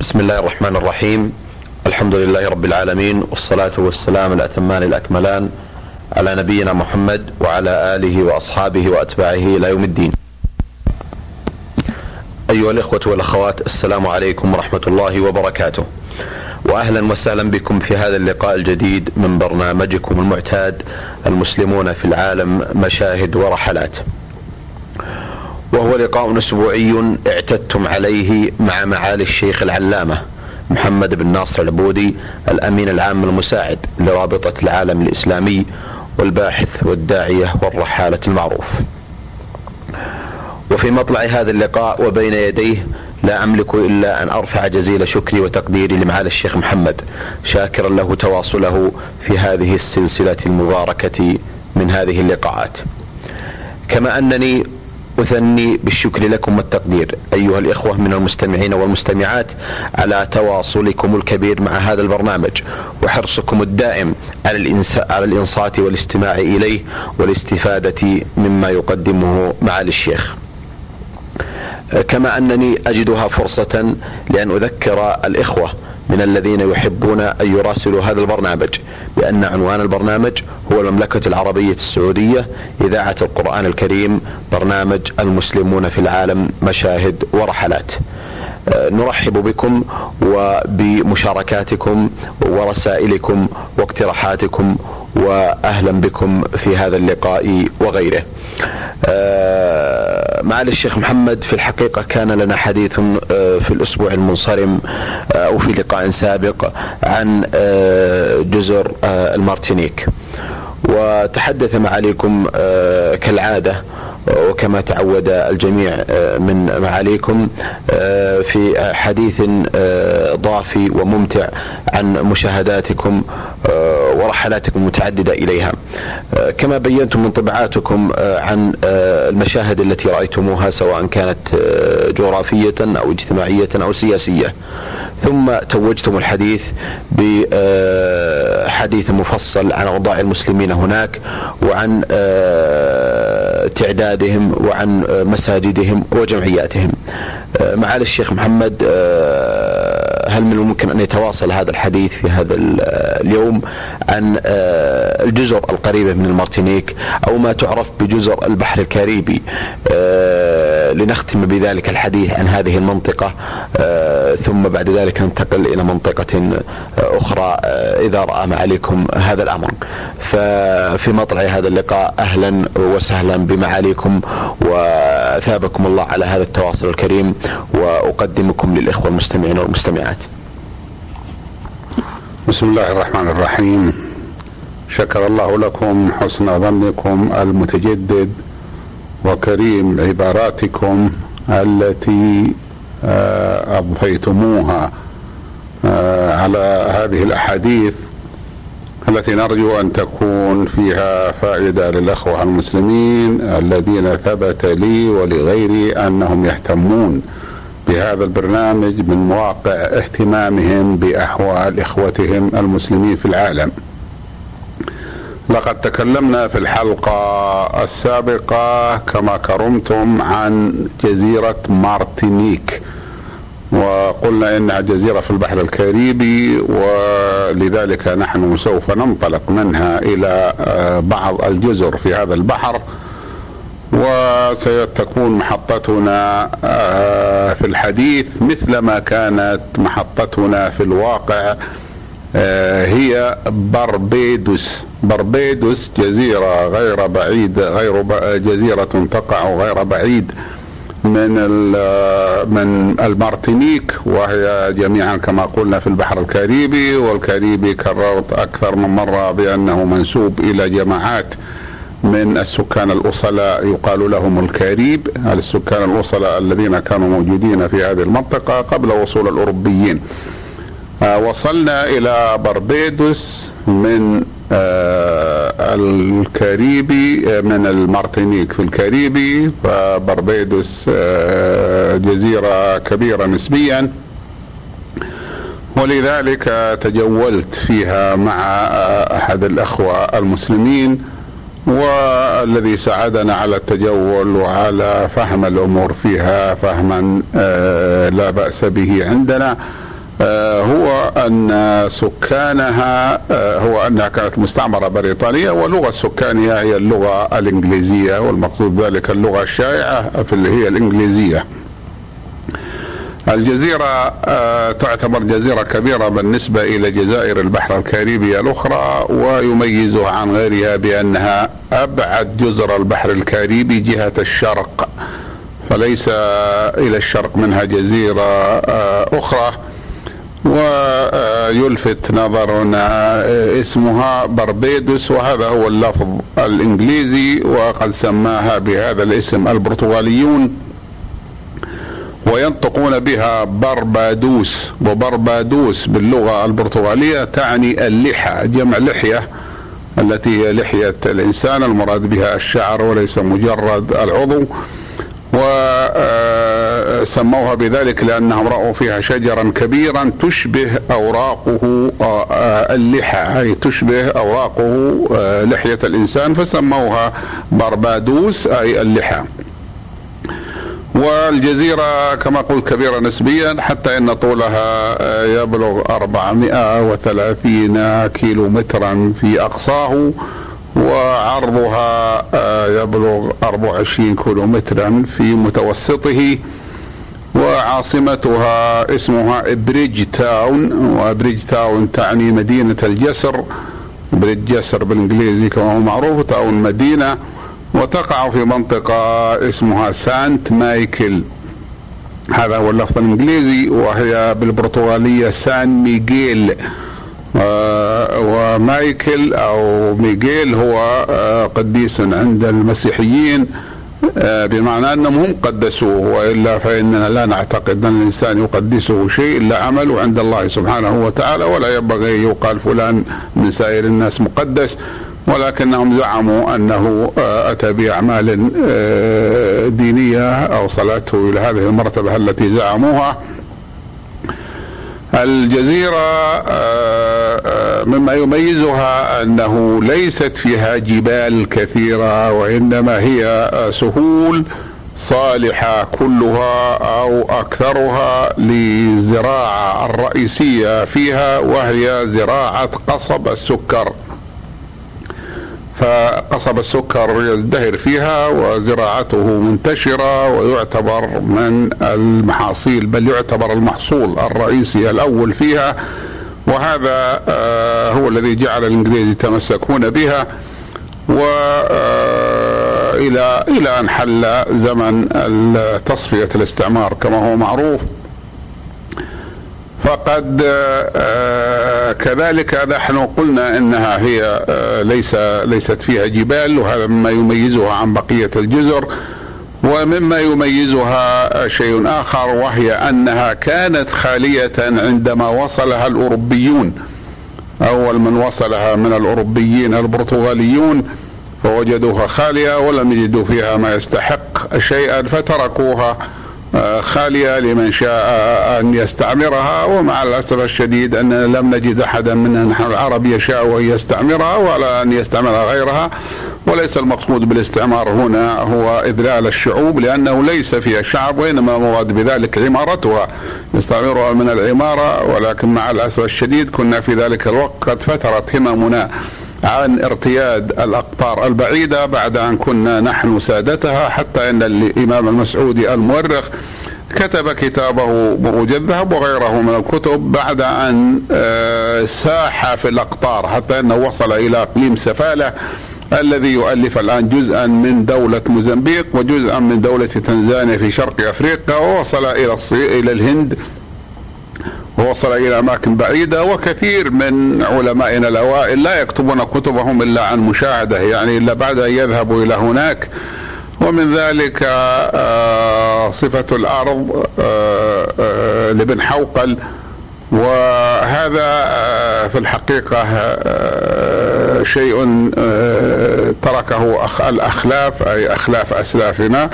بسم الله الرحمن الرحيم الحمد لله رب العالمين والصلاة والسلام الأتمان الأكملان على نبينا محمد وعلى آله وأصحابه وأتباعه إلى يوم الدين أيها الإخوة والأخوات السلام عليكم ورحمة الله وبركاته واهلا وسهلا بكم في هذا اللقاء الجديد من برنامجكم المعتاد المسلمون في العالم مشاهد ورحلات. وهو لقاء أسبوعي اعتدتم عليه مع معالي الشيخ العلامة محمد بن ناصر العبودي الأمين العام المساعد لرابطة العالم الإسلامي والباحث والداعية والرحالة المعروف. وفي مطلع هذا اللقاء وبين يديه لا أملك إلا أن أرفع جزيل شكري وتقديري لمعالي الشيخ محمد شاكرا له تواصله في هذه السلسلة المباركة من هذه اللقاءات. كما أنني أثني بالشكر لكم والتقدير أيها الإخوة من المستمعين والمستمعات على تواصلكم الكبير مع هذا البرنامج وحرصكم الدائم على على الإنصات والاستماع إليه والاستفادة مما يقدمه معالي الشيخ. كما أنني أجدها فرصة لأن أذكر الإخوة من الذين يحبون أن يراسلوا هذا البرنامج بأن عنوان البرنامج هو المملكة العربية السعودية إذاعة القرآن الكريم برنامج المسلمون في العالم مشاهد ورحلات. نرحب بكم وبمشاركاتكم ورسائلكم واقتراحاتكم وأهلا بكم في هذا اللقاء وغيره. آه، معالي الشيخ محمد في الحقيقة كان لنا حديث آه، في الأسبوع المنصرم آه، أو في لقاء سابق عن جزر المارتينيك. وتحدث معاليكم كالعادة وكما تعود الجميع من معاليكم في حديث ضافي وممتع عن مشاهداتكم ورحلاتكم المتعدده إليها. كما بينتم من طبعاتكم عن المشاهد التي رأيتموها سواء كانت جغرافية أو اجتماعية أو سياسية. ثم توجتم الحديث بحديث مفصل عن اوضاع المسلمين هناك وعن تعدادهم وعن مساجدهم وجمعياتهم. معالي الشيخ محمد هل من الممكن أن يتواصل هذا الحديث في هذا اليوم عن الجزر القريبة من المارتينيك أو ما تعرف بجزر البحر الكاريبي لنختم بذلك الحديث عن هذه المنطقة ثم بعد ذلك ننتقل إلى منطقة أخرى إذا رأى معاليكم هذا الأمر. ففي مطلع هذا اللقاء أهلا وسهلا بمعاليكم واثابكم الله على هذا التواصل الكريم وأقدمكم للإخوة المستمعين والمستمعات. بسم الله الرحمن الرحيم شكر الله لكم حسن ظنكم المتجدد وكريم عباراتكم التي آه، أضفيتموها آه، على هذه الأحاديث التي نرجو أن تكون فيها فائدة للأخوة المسلمين الذين ثبت لي ولغيري أنهم يهتمون بهذا البرنامج من مواقع اهتمامهم بأحوال إخوتهم المسلمين في العالم. لقد تكلمنا في الحلقة السابقة كما كرمتم عن جزيرة مارتينيك وقلنا انها جزيره في البحر الكاريبي ولذلك نحن سوف ننطلق منها إلى آه، بعض الجزر في هذا البحر. وستكون محطتنا آه، في الحديث مثل ما كانت محطتنا في الواقع آه، هي بربيدوس. بربيدوس جزيرة غير بعيدة غير جزيرة تقع غير بعيد. من من المارتينيك وهي جميعا كما قلنا في البحر الكاريبي والكاريبي كررت أكثر من مرة بأنه منسوب إلى جماعات من السكان الأصلاء يقال لهم الكاريب السكان الأصلاء الذين كانوا موجودين في هذه المنطقة قبل وصول الأوروبيين. آه، وصلنا إلى بربيدوس من الكاريبي آه، من المارتينيك في الكاريبي فبربيدوس جزيرة كبيرة نسبيا. ولذلك تجولت فيها مع أحد الأخوة المسلمين والذي ساعدنا على التجول وعلى فهم الأمور فيها فهما لا بأس به عندنا. آه، هو أن سكانها آه، هو أنها كانت مستعمرة بريطانية ولغه سكانها هي اللغة الإنجليزية والمقصود ذلك اللغة الشائعة في اللي هي الإنجليزية. الجزيرة آه، تعتبر جزيرة كبيرة بالنسبة إلى جزائر البحر الكاريبي الأخرى ويميزها عن غيرها بأنها أبعد جزر البحر الكاريبي جهة الشرق فليس إلى الشرق منها جزيرة أخرى ويلفت نظرنا اسمها بربيدوس وهذا هو اللفظ الإنجليزي وقد سماها بهذا الاسم البرتغاليون وينطقون بها بربادوس وبربادوس باللغة البرتغالية تعني اللحى جمع لحية التي هي لحية الإنسان المراد بها الشعر وليس مجرد العضو وسموها بذلك لأنهم رأوا فيها شجرا كبيرا تشبه أوراقه آه، اللحى. أي تشبه أوراقه آه، لحية الإنسان فسموها بربادوس أي اللحى. والجزيرة كما قلت كبيرة نسبيا حتى إن طولها آه، يبلغ 430 كيلو مترا في أقصاه وعرضها يبلغ 24 كيلومترا في متوسطه. وعاصمتها اسمها بريدج تاون وبريدج تاون تعني مدينة الجسر. bridge جسر بالإنجليزي كما هو معروف town مدينة. وتقع في منطقة اسمها سانت مايكل. هذا هو اللفظ الإنجليزي وهي بالبرتغالية سان ميغيل. ومايكل أو ميغيل هو آه، قديس عند المسيحيين. آه، بمعنى أنهم هم قدسوه وإلا فإننا لا نعتقد أن الإنسان يقدسه شيء إلا عمله عند الله سبحانه وتعالى ولا ينبغي يقال فلان من سائر الناس مقدس ولكنهم زعموا أنه آه، أتى بأعمال دينية اوصلته إلى هذه المرتبة التي زعموها. الجزيرة آه، آه، مما يميزها أنه ليست فيها جبال كثيرة وإنما هي سهول صالحة كلها أو أكثرها للزراعة الرئيسية فيها وهي زراعة قصب السكر. فقصب السكر يزدهر فيها وزراعته منتشرة ويعتبر من المحاصيل بل يعتبر المحصول الرئيسي الأول فيها. وهذا آه، هو الذي جعل الإنجليز يتمسكون بها. و آه، إلى إلى أن حل زمن تصفية الاستعمار كما هو معروف. فقد آه، كذلك نحن قلنا إنها هي آه، ليس ليست فيها جبال وهذا مما يميزها عن بقية الجزر ومما يميزها شيء آخر وهي أنها كانت خالية عندما وصلها الأوروبيون. أول من وصلها من الأوروبيين البرتغاليون فوجدوها خالية ولم يجدوا فيها ما يستحق شيئا فتركوها. خالية لمن شاء أن يستعمرها ومع الأسف الشديد أننا لم نجد أحدا منا نحن العرب يشاء أن يستعمرها ولا أن يستعمر غيرها. وليس المقصود بالاستعمار هنا هو إذلال الشعوب لأنه ليس فيها شعب وإنما مراد بذلك عمارتها. يستعمرها من العمارة ولكن مع الأسف الشديد كنا في ذلك الوقت قد فترت هممنا عن ارتياد الأقطار البعيدة بعد أن كنا نحن سادتها حتى إن الإمام المسعودي المؤرخ كتب كتابه بروج الذهب وغيره من الكتب بعد أن آه، ساح في الأقطار حتى إنه وصل إلى إقليم سفالة الذي يؤلف الآن جزءا من دولة موزمبيق وجزءا من دولة تنزانيا في شرق أفريقيا ووصل إلى إلى الهند ووصل إلى أماكن بعيدة وكثير من علمائنا الأوائل لا يكتبون كتبهم إلا عن مشاهدة يعني إلا بعد أن يذهبوا إلى هناك. ومن ذلك آه، صفة الأرض آه، آه، لابن حوقل. وهذا في الحقيقة شيء تركه الأخلاف أي أخلاف أسلافنا.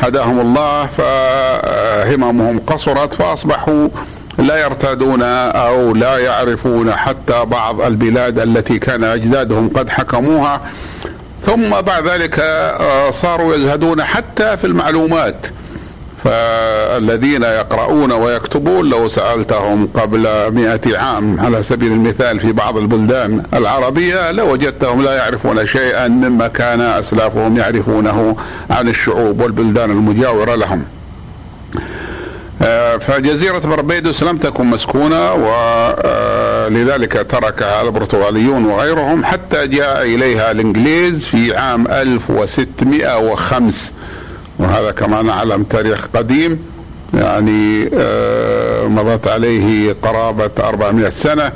هداهم الله فهممهم قصرت فأصبحوا لا يرتادون أو لا يعرفون حتى بعض البلاد التي كان أجدادهم قد حكموها. ثم بعد ذلك آه، صاروا يزهدون حتى في المعلومات. فالذين يقرؤون ويكتبون لو سألتهم قبل مئة عام على سبيل المثال في بعض البلدان العربية لوجدتهم لا يعرفون شيئا مما كان أسلافهم يعرفونه عن الشعوب والبلدان المجاورة لهم. فجزيرة بربيدوس لم تكن مسكونة ولذلك آه، تركها البرتغاليون وغيرهم حتى جاء إليها الإنجليز في عام 1605 وهذا كما نعلم تاريخ قديم يعني آه، مضت عليه قرابة 400 سنة.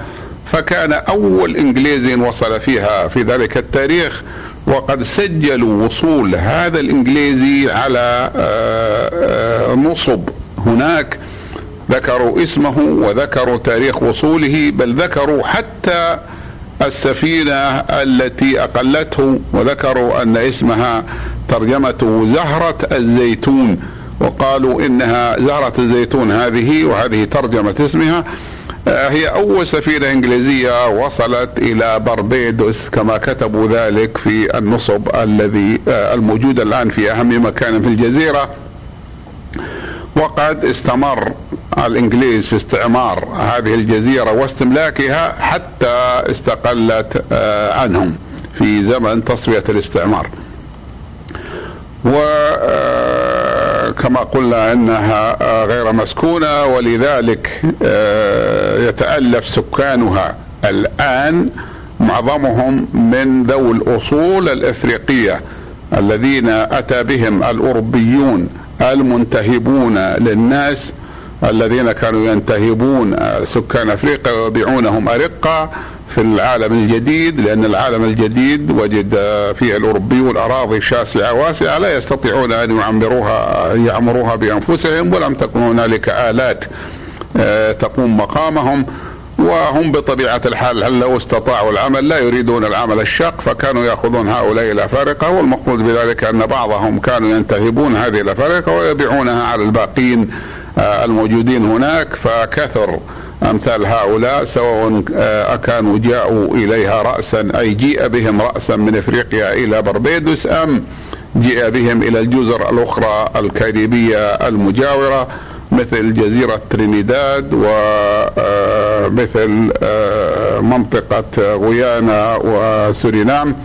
فكان أول إنجليزي وصل فيها في ذلك التاريخ وقد سجلوا وصول هذا الإنجليزي على نصب. هناك ذكروا اسمه وذكروا تاريخ وصوله بل ذكروا حتى السفينة التي أقلته وذكروا أن اسمها ترجمته زهرة الزيتون وقالوا إنها زهرة الزيتون هذه وهذه ترجمة اسمها آه، هي أول سفينة إنجليزية وصلت إلى بربيدوس كما كتبوا ذلك في النصب الذي آه، الموجود الآن في أهم مكان في الجزيرة. وقد استمر الإنجليز في استعمار هذه الجزيرة واستملاكها حتى استقلت آه، عنهم في زمن تصفية الاستعمار. وكما آه، قلنا إنها آه، غير مسكونة ولذلك يتألف سكانها الآن معظمهم من ذوي الأصول الإفريقية الذين أتى بهم الأوروبيون المنتهبون للناس الذين كانوا ينتهبون سكان أفريقيا ويبيعونهم أرقة في العالم الجديد لأن العالم الجديد وجد فيه الاوروبيون اراضي شاسعة واسعة لا يستطيعون أن يعمروها يعمروها بأنفسهم ولم تكن هنالك آلات آه، تقوم مقامهم. وهم بطبيعة الحال هل لو استطاعوا العمل؟ لا يريدون العمل الشاق فكانوا يأخذون هؤلاء الأفارقة والمقصود بذلك أن بعضهم كانوا ينتهبون هذه الأفارقة ويبيعونها على الباقين آه، الموجودين هناك فكثر أمثال هؤلاء سواء آه، كانوا جاءوا إليها راسا أي جيء بهم راسا من إفريقيا إلى بربيدوس أم جيء بهم إلى الجزر الأخرى الكاريبية المجاورة. مثل جزيرة ترينيداد ومثل آه، منطقة غيانا وسورينام.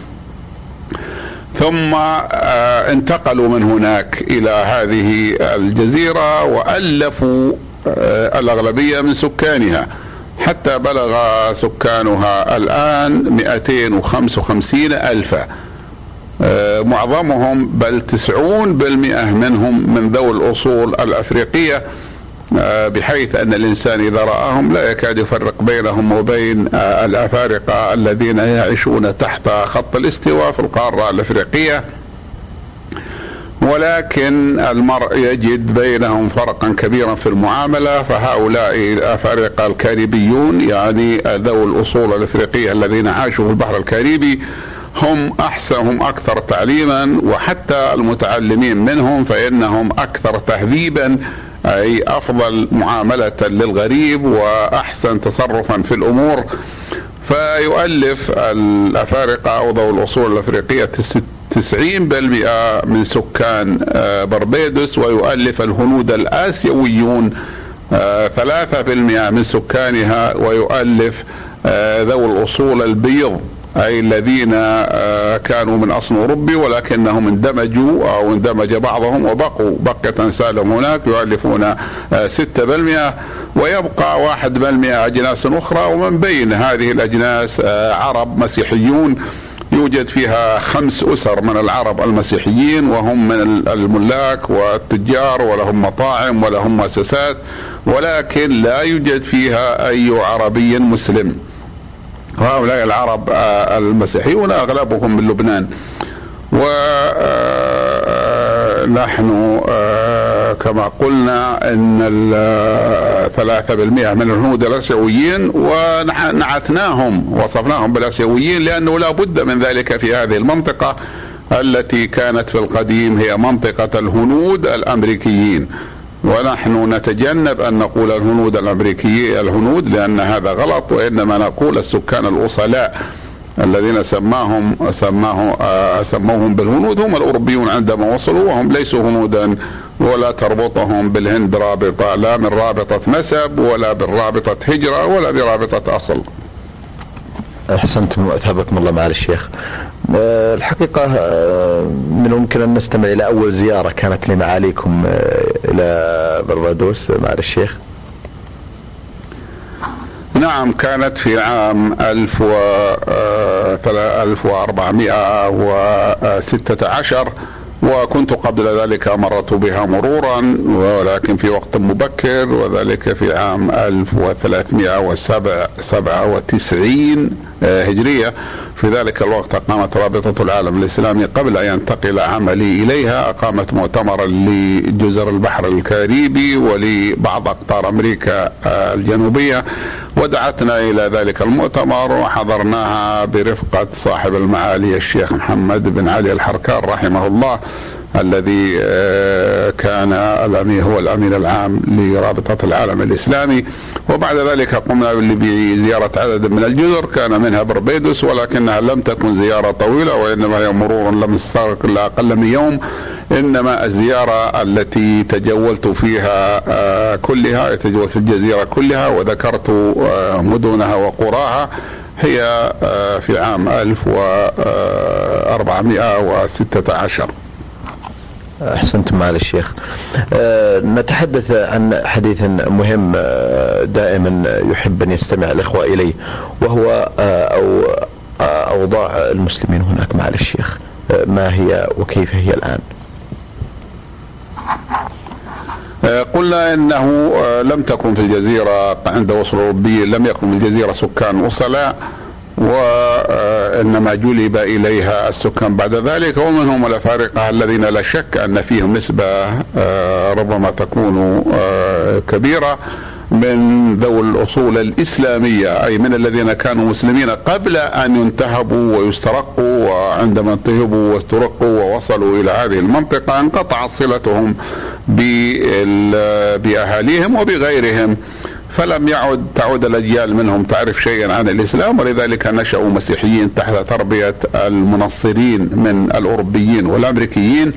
ثم آه، انتقلوا من هناك إلى هذه الجزيرة وألفوا آه، الأغلبية من سكانها. حتى بلغ سكانها الآن 255 ألفا. آه، معظمهم بل تسعون بالمئة منهم من ذوي الأصول الأفريقية آه، بحيث أن الإنسان إذا رآهم لا يكاد يفرق بينهم وبين آه، الأفارقة الذين يعيشون تحت خط الاستواء في القارة الأفريقية. ولكن المرء يجد بينهم فرقا كبيرا في المعاملة فهؤلاء الأفارقة الكاريبيون يعني ذوي الأصول الأفريقية الذين عاشوا في البحر الكاريبي هم أحسن هم أكثر تعليما وحتى المتعلمين منهم فإنهم أكثر تهذيبا أي أفضل معاملة للغريب وأحسن تصرفا في الأمور. فيؤلف الأفارقة أو ذوي الأصول الأفريقية 90% من سكان آه، بربيدوس ويؤلف الهنود الآسيويون 3% آه، من سكانها ويؤلف آه، ذوي الأصول البيض. أي الذين آه، كانوا من أصل أوروبي ولكنهم اندمجوا أو اندمج بعضهم وبقوا بقية أنسالهم هناك يؤلفون 6% آه، ويبقى واحد بالمئة أجناس أخرى ومن بين هذه الأجناس آه، عرب مسيحيون يوجد فيها خمس أسر من العرب المسيحيين وهم من الملاك والتجار ولهم مطاعم ولهم مؤسسات ولكن لا يوجد فيها أي عربي مسلم. هؤلاء العرب آه، المسيحيون أغلبهم من لبنان ونحن آه، آه، كما قلنا إن الثلاثة بالمئة من الهنود الاسيويين ونعتناهم وصفناهم بالاسيويين لأنه لا بد من ذلك في هذه المنطقة التي كانت في القديم هي منطقة الهنود الأمريكيين. ونحن نتجنب أن نقول الهنود الامريكي الهنود لأن هذا غلط وإنما نقول السكان الأصلاء الذين سماهم سماه آه، سموهم بالهنود هم الأوروبيون عندما وصلوا وهم ليسوا هنودا ولا تربطهم بالهند رابطة لا من رابطة نسب ولا بالرابطة هجرة ولا برابطة أصل أحسنتم وأثابكم الله معالي الشيخ. آه، الحقيقة آه، من الممكن أن نستمع إلى أول زيارة كانت لمعاليكم آه، إلى بربادوس معالي الشيخ. نعم كانت في عام 1416 وكنت قبل ذلك مررت بها مرورا ولكن في وقت مبكر وذلك في عام 1397 آه، هجرية. في ذلك الوقت أقامت رابطة العالم الإسلامي قبل أن ينتقل عملي إليها. أقامت مؤتمرا لجزر البحر الكاريبي ولبعض أقطار أمريكا آه، الجنوبية. ودعتنا إلى ذلك المؤتمر وحضرناها برفقة صاحب المعالي الشيخ محمد بن علي الحركان رحمه الله الذي آه، كان الأمير هو الامين العام لرابطة العالم الإسلامي. وبعد ذلك قمنا بزيارة عدد من الجزر كان منها بربيدوس ولكنها لم تكن زيارة طويلة وإنما هي مرور لم تستغرق إلا أقل من يوم. إنما الزيارة التي تجولت فيها آه، كلها تجولت الجزيرة كلها وذكرت آه، مدنها وقراها هي في عام 1416 أحسنتم معالي الشيخ. نتحدث عن حديث مهم دائما يحب أن يستمع الإخوة إليه وهو أو أوضاع المسلمين هناك معالي الشيخ. ما هي وكيف هي الآن؟ أه، قلنا إنه أه، لم تكن في الجزيرة عند وصول الاوروبيين لم يكن في الجزيرة سكان وصلاء وانما جلب إليها السكان. بعد ذلك ومنهم الأفارقة الذين لا شك أن فيهم نسبة آه، ربما تكون آه، كبيرة من ذوي الأصول الإسلامية أي من الذين كانوا مسلمين قبل أن ينتهبوا ويسترقوا وعندما انتهبوا واسترقوا ووصلوا إلى هذه المنطقة انقطعت صلتهم بأهاليهم وبغيرهم. فلم يعد تعود الأجيال منهم تعرف شيئا عن الإسلام ولذلك نشأوا مسيحيين تحت تربية المنصرين من الأوروبيين والأمريكيين.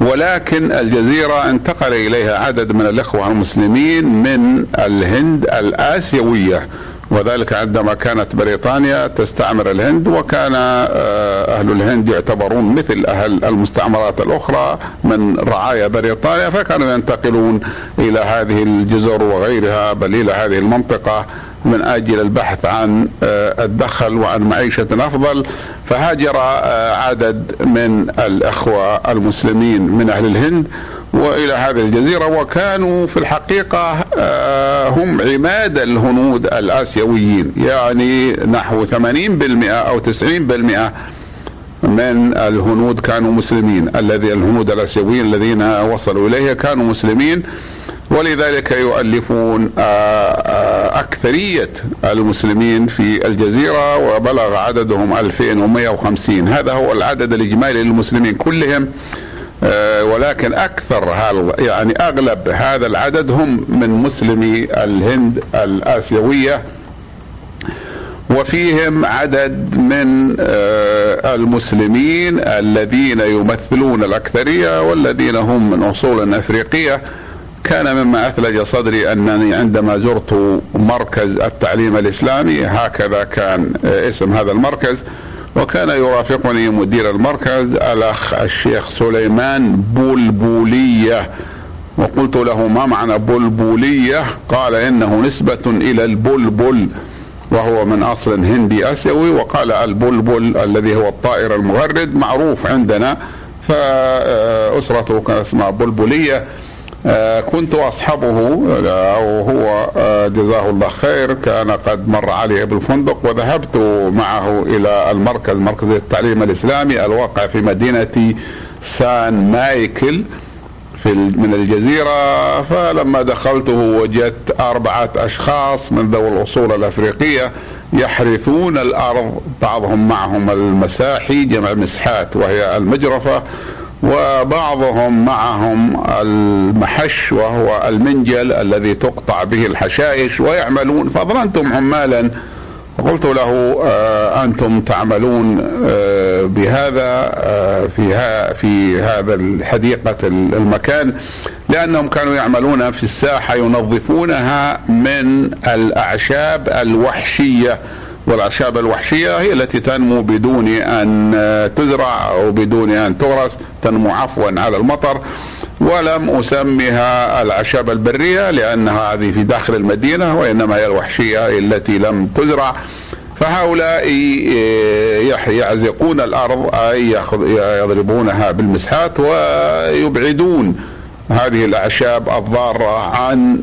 ولكن الجزيرة انتقل إليها عدد من الإخوة المسلمين من الهند الآسيوية. وذلك عندما كانت بريطانيا تستعمر الهند وكان آه، أهل الهند يعتبرون مثل أهل المستعمرات الأخرى من رعايا بريطانيا فكانوا ينتقلون إلى هذه الجزر وغيرها بل إلى هذه المنطقة من آجل البحث عن آه، الدخل وعن معيشة أفضل. فهاجر آه، عدد من الأخوة المسلمين من أهل الهند وإلى هذه الجزيرة وكانوا في الحقيقة آه، هم عماد الهنود الآسيويين. يعني نحو 80% أو 90% من الهنود كانوا مسلمين. الذي الهنود الآسيويين الذين وصلوا اليها كانوا مسلمين. ولذلك يؤلفون آه، آه، أكثرية المسلمين في الجزيرة وبلغ عددهم 2150 هذا هو العدد الإجمالي للمسلمين كلهم. ولكن أكثر يعني أغلب هذا العدد هم من مسلمي الهند الآسيوية وفيهم عدد من آه، المسلمين الذين يمثلون الأكثرية والذين هم من أصول أفريقية. كان مما أثلج صدري أنني عندما زرت مركز التعليم الإسلامي هكذا كان آه، اسم هذا المركز. وكان يرافقني مدير المركز الأخ الشيخ سليمان بلبولية. وقلت له ما معنى بلبولية؟ قال إنه نسبة إلى البلبل وهو من أصل هندي آسيوي وقال البلبل الذي هو الطائر المغرد معروف عندنا فأسرته كان اسمها بلبليه آه، كنت أصحبه وهو آه، جزاه الله خير كان قد مر علي بالفندق وذهبت معه إلى المركز مركز التعليم الإسلامي الواقع في مدينة سان مايكل في من الجزيرة. فلما دخلته وجدت أربعة أشخاص من ذوي الأصول الأفريقية يحرثون الأرض بعضهم معهم المساحي جمع مسحات وهي المجرفة. وبعضهم معهم المحش وهو المنجل الذي تقطع به الحشائش ويعملون. فظننتم عمالا قلت له آه أنتم تعملون آه بهذا آه في في هذا الحديقة المكان لأنهم كانوا يعملون في الساحة ينظفونها من الأعشاب الوحشية. والأعشاب الوحشية هي التي تنمو بدون أن تزرع أو بدون أن تغرس تنمو عفوا على المطر. ولم أسمها الأعشاب البرية لأنها هذه في داخل المدينة وإنما هي الوحشية التي لم تزرع. فهؤلاء يعزقون الأرض أي يضربونها بالمسحات ويبعدون هذه الأعشاب الضارة عن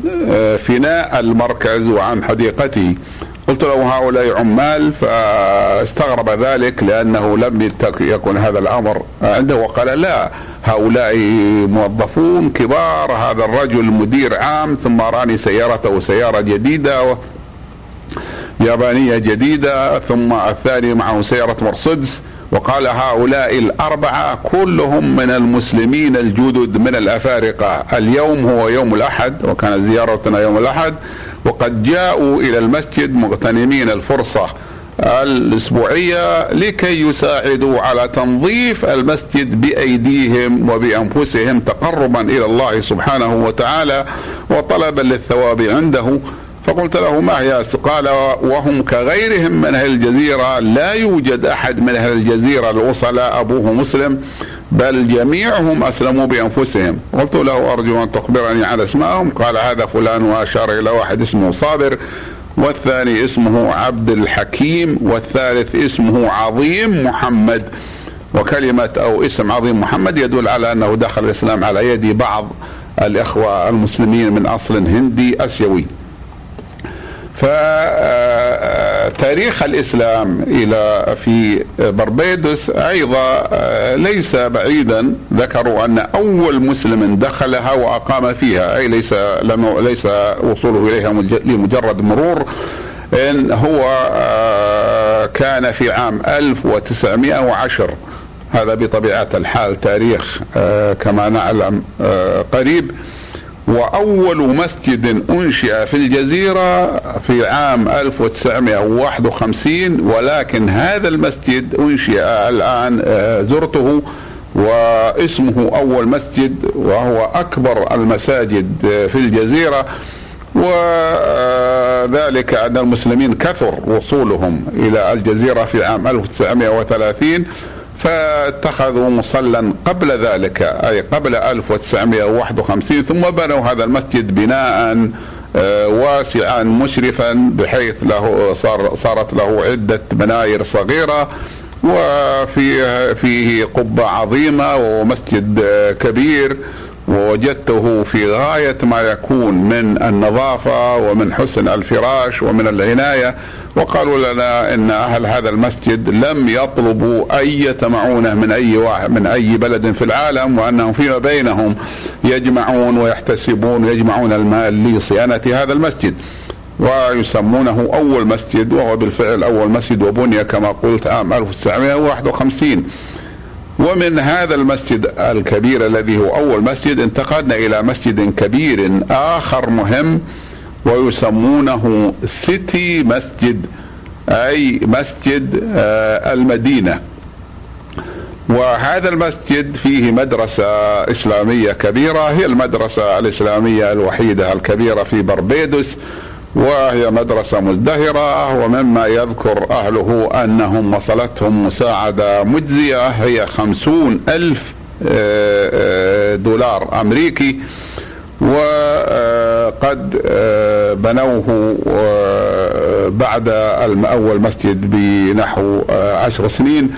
فناء المركز وعن حديقته. قلت له هؤلاء عمال فاستغرب ذلك لأنه لم يكن هذا الأمر عنده وقال لا هؤلاء موظفون كبار هذا الرجل مدير عام ثم راني سيارته سيارة جديدة يابانية جديدة ثم الثاني معه سيارة مرسيدس وقال هؤلاء الأربعة كلهم من المسلمين الجدد من الأفارقة اليوم هو يوم الأحد وكانت زيارتنا يوم الأحد وقد جاءوا إلى المسجد مغتنمين الفرصة الأسبوعية لكي يساعدوا على تنظيف المسجد بأيديهم وبأنفسهم تقربا إلى الله سبحانه وتعالى وطلبا للثواب عنده. فقلت له ما هي؟ قال وهم كغيرهم من أهل الجزيرة لا يوجد أحد من أهل الجزيرة الوصلاء أبوه مسلم بل جميعهم أسلموا بأنفسهم. قلت له أرجو أن تخبرني عن اسمائهم قال هذا فلان وأشار إلى واحد اسمه صابر والثاني اسمه عبد الحكيم والثالث اسمه عظيم محمد. وكلمة أو اسم عظيم محمد يدل على أنه دخل الإسلام على يد بعض الإخوة المسلمين من أصل هندي أسيوي. فتاريخ الإسلام إلى في بربيدوس أيضا ليس بعيدا. ذكروا أن أول مسلم دخلها وأقام فيها أي ليس ليس وصوله إليها لمجرد مرور إن هو كان في عام 1910 هذا بطبيعة الحال تاريخ كما نعلم قريب. وأول مسجد أنشئ في الجزيرة في عام 1951 ولكن هذا المسجد أنشئ الآن آه، زرته واسمه أول مسجد وهو أكبر المساجد في الجزيرة. وذلك أن المسلمين كثر وصولهم إلى الجزيرة في عام 1930 فاتخذوا مصلى قبل ذلك أي قبل 1951 ثم بنوا هذا المسجد بناء آه، واسعا مشرفا بحيث له صار صارت له عدة مناير صغيرة وفيه فيه قبة عظيمة ومسجد آه، كبير. ووجدته في غاية ما يكون من النظافة ومن حسن الفراش ومن العناية. وقالوا لنا إن أهل هذا المسجد لم يطلبوا أي معونه من أي واحد من أي بلد في العالم وأنهم فيما بينهم يجمعون ويحتسبون ويجمعون المال لصيانه هذا المسجد. ويسمونه أول مسجد وهو بالفعل أول مسجد وبني كما قلت عام 1951 ومن هذا المسجد الكبير الذي هو أول مسجد انتقلنا إلى مسجد كبير آخر مهم ويسمونه سيتي مسجد أي مسجد آه، المدينة. وهذا المسجد فيه مدرسة إسلامية كبيرة هي المدرسة الإسلامية الوحيدة الكبيرة في بربيدوس وهي مدرسة مزدهرة ومما يذكر أهله أنهم وصلتهم مساعدة مجزية هي خمسون ألف آه، آه، دولار أمريكي. وقد آه، بنوه بعد أول مسجد بنحو عشر سنين.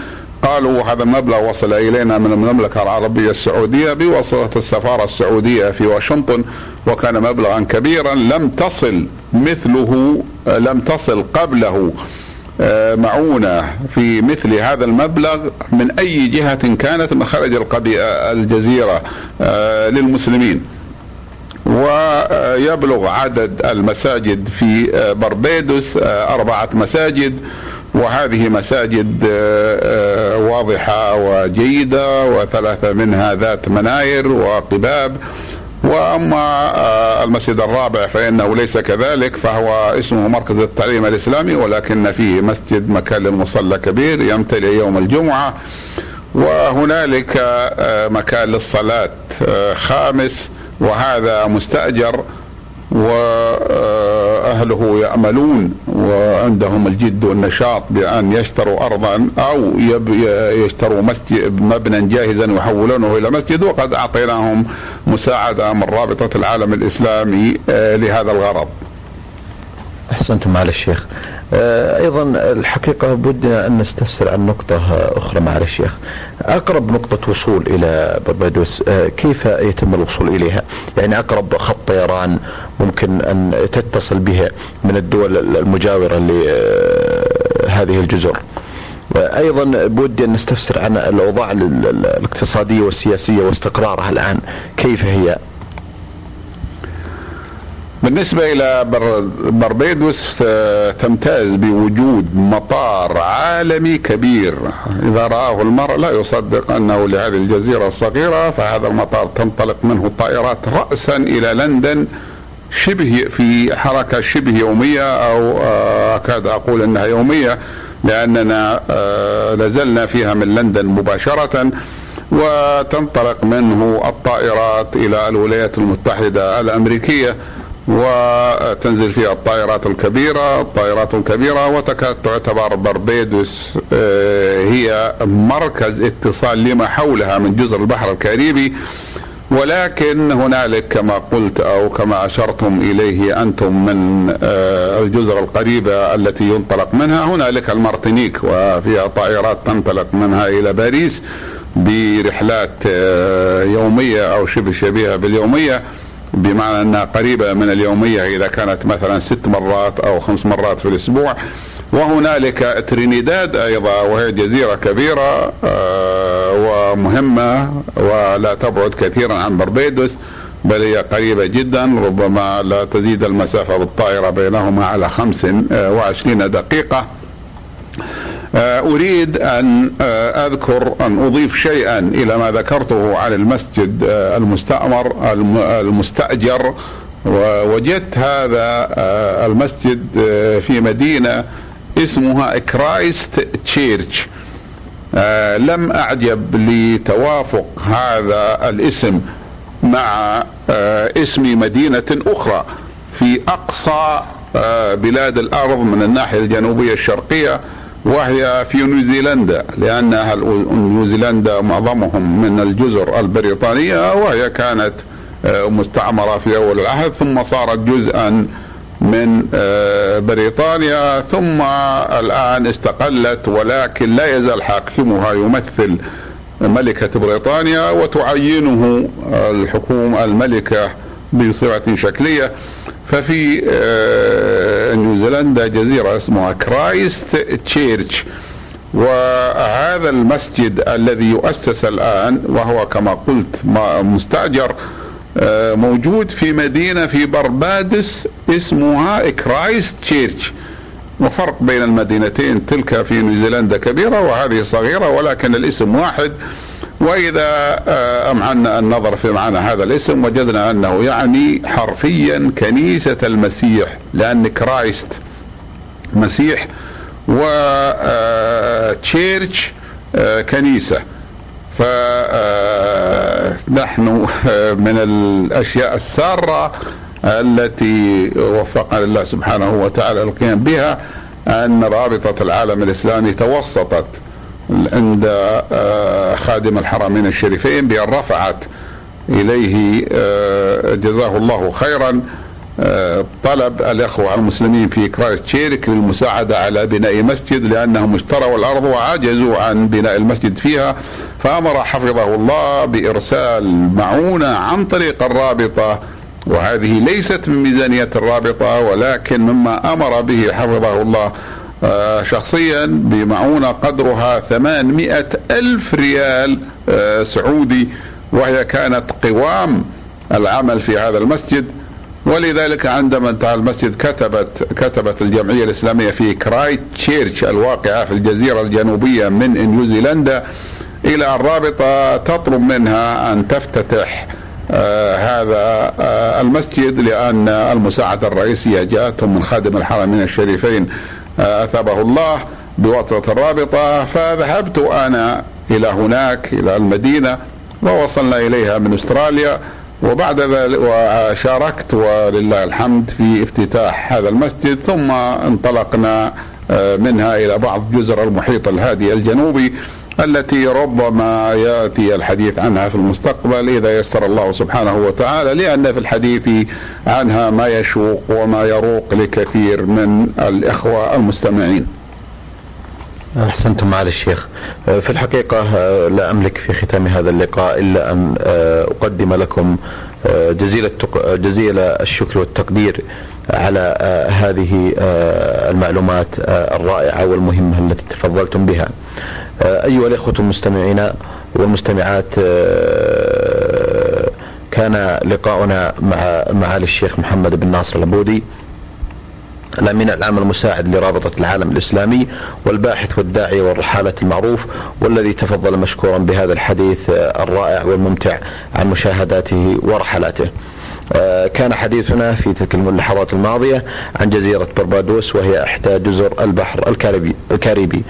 قالوا هذا المبلغ وصل إلينا من المملكة العربية السعودية بواسطة السفارة السعودية في واشنطن وكان مبلغا كبيرا لم تصل مثله لم تصل قبله معونة في مثل هذا المبلغ من أي جهة كانت من خارج الجزيرة للمسلمين. ويبلغ عدد المساجد في بربيدوس أربعة مساجد وهذه مساجد واضحة وجيدة وثلاثة منها ذات مناير وقباب. وأما آه، المسجد الرابع فإنه ليس كذلك فهو اسمه مركز التعليم الإسلامي ولكن فيه مسجد مكان للمصلى كبير يمتلئ يوم الجمعة. وهنالك آه، مكان للصلاة آه، خامس وهذا مستأجر. وأهله يأملون وعندهم الجد والنشاط بأن يشتروا أرضا أو يشتروا مسجد مبنى جاهزا ويحولونه إلى مسجد وقد أعطيناهم مساعدة من رابطة العالم الإسلامي آه، لهذا الغرض. أحسنتم معالي الشيخ. آه، أيضا الحقيقة بدنا أن نستفسر عن نقطة أخرى معالي الشيخ أقرب نقطة وصول إلى بربادوس آه، كيف يتم الوصول إليها يعني أقرب خط طيران ممكن أن تتصل بها من الدول المجاورة لهذه الجزر. أيضا بودي أن نستفسر عن الأوضاع الاقتصادية والسياسية واستقرارها الآن. كيف هي؟ بالنسبة إلى بربيدوس آه، تمتاز بوجود مطار عالمي كبير. إذا رآه المرء لا يصدق أنه لهذه الجزيرة الصغيرة فهذا المطار تنطلق منه الطائرات رأسا إلى لندن شبه في حركة شبه يومية أو آه، أكاد أقول أنها يومية لأننا آه، لازلنا فيها من لندن مباشرة وتنطلق منه الطائرات إلى الولايات المتحدة الأمريكية وتنزل فيها الطائرات الكبيرة الطائرات الكبيرة وتكاد تعتبر بربيدوس آه، هي مركز اتصال لما حولها من جزر البحر الكاريبي. ولكن هنالك كما قلت أو كما أشرتم إليه أنتم من آه، الجزر القريبة التي ينطلق منها. هنالك المارتينيك وفيها طائرات تنطلق منها إلى باريس برحلات آه، يومية أو شبه شبيهة باليومية بمعنى أنها قريبة من اليومية إذا كانت مثلا ست مرات أو خمس مرات في الأسبوع. وهنالك ترينيداد أيضا وهي جزيرة كبيرة آه، ومهمة ولا تبعد كثيرا عن بربيدوس بل هي قريبة جدا ربما لا تزيد المسافة بالطائرة بينهما على 25 دقيقة. آه، أريد أن آه، أذكر أن أضيف شيئا إلى ما ذكرته عن المسجد آه، المستأمر المستأجر. ووجدت هذا المسجد في مدينة اسمها كرايست تشيرش لم أعجب لتوافق هذا الاسم مع اسم مدينة أخرى في أقصى بلاد الأرض من الناحية الجنوبية الشرقية وهي في نيوزيلندا لأن أهل نيوزيلندا معظمهم من الجزر البريطانية وهي كانت آه، مستعمرة في أول العهد ثم صارت جزءا من آه، بريطانيا ثم الآن استقلت ولكن لا يزال حاكمها يمثل ملكة بريطانيا وتعينه الحكومة الملكة بصفة شكلية. ففي آه، نيوزيلندا جزيرة اسمها كرايست تشيرش وهذا المسجد الذي يؤسس الآن وهو كما قلت مستأجر موجود في مدينة في بربادس اسمها كرايست تشيرش. وفرق بين المدينتين تلك في نيوزيلندا كبيرة وهذه صغيرة ولكن الاسم واحد. وإذا آه، امعنا النظر في معنى هذا الاسم وجدنا أنه يعني حرفيا كنيسة المسيح لأن Christ مسيح و church آه، كنيسة. فنحن من الأشياء السارة التي وفقنا الله سبحانه وتعالى القيام بها أن رابطة العالم الإسلامي توسطت عند آه، خادم الحرمين الشريفين بأن رفعت إليه آه، جزاه الله خيرا آه، طلب الأخوة المسلمين في كرايست تشيرك للمساعدة على بناء مسجد لأنهم اشتروا الأرض وعجزوا عن بناء المسجد فيها فأمر حفظه الله بإرسال معونة عن طريق الرابطة. وهذه ليست من ميزانية الرابطة ولكن مما أمر به حفظه الله آه، شخصيا بمعونة قدرها 800 ألف ريال آه، سعودي وهي كانت قوام العمل في هذا المسجد. ولذلك عندما انتهى المسجد كتبت كتبت الجمعية الإسلامية في كرايست تشيرش الواقعة في الجزيرة الجنوبية من نيوزيلندا إلى الرابطة تطلب منها أن تفتتح هذا المسجد لأن المساعدة الرئيسية جاءتهم من خادم الحرمين الشريفين أثابه الله بواسطة الرابطة فذهبت أنا إلى هناك إلى المدينة ووصلنا إليها من أستراليا. وبعد ذلك وشاركت ولله الحمد في افتتاح هذا المسجد ثم انطلقنا آه، منها إلى بعض جزر المحيط الهادي الجنوبي التي ربما يأتي الحديث عنها في المستقبل إذا يسر الله سبحانه وتعالى لأن في الحديث عنها ما يشوق وما يروق لكثير من الإخوة المستمعين. أحسنتم معالي الشيخ في الحقيقة لا أملك في ختام هذا اللقاء إلا أن أقدم لكم جزيل جزيل الشكر والتقدير على هذه المعلومات الرائعة والمهمة التي تفضلتم بها. أيها الإخوة المستمعين والمستمعات كان لقاؤنا مع معالي الشيخ محمد بن ناصر العبودي الأمين العام المساعد لرابطة العالم الإسلامي والباحث والداعية والرحالة المعروف والذي تفضل مشكورا بهذا الحديث الرائع والممتع عن مشاهداته ورحلاته. كان حديثنا في تلك اللحظات الماضية عن جزيرة بربادوس وهي إحدى جزر البحر الكاريبي.